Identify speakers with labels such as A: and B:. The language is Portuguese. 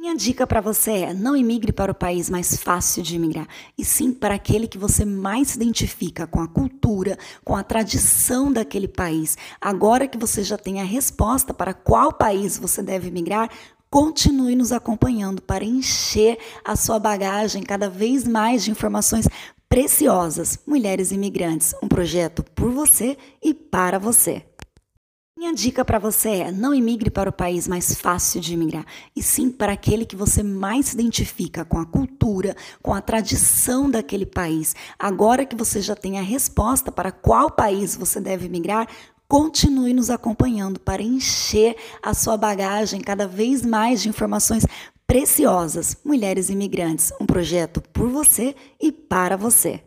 A: Minha dica para você é: não imigre para o país mais fácil de imigrar, e sim para aquele que você mais se identifica com a cultura, com a tradição daquele país. Agora que você já tem a resposta para qual país você deve migrar, continue nos acompanhando para encher a sua bagagem cada vez mais de informações preciosas. Mulheres Imigrantes, um projeto por você e para você. Minha dica para você é: não imigre para o país mais fácil de imigrar, e sim para aquele que você mais se identifica com a cultura, com a tradição daquele país. Agora que você já tem a resposta para qual país você deve migrar, continue nos acompanhando para encher a sua bagagem cada vez mais de informações preciosas. Mulheres Imigrantes, um projeto por você e para você.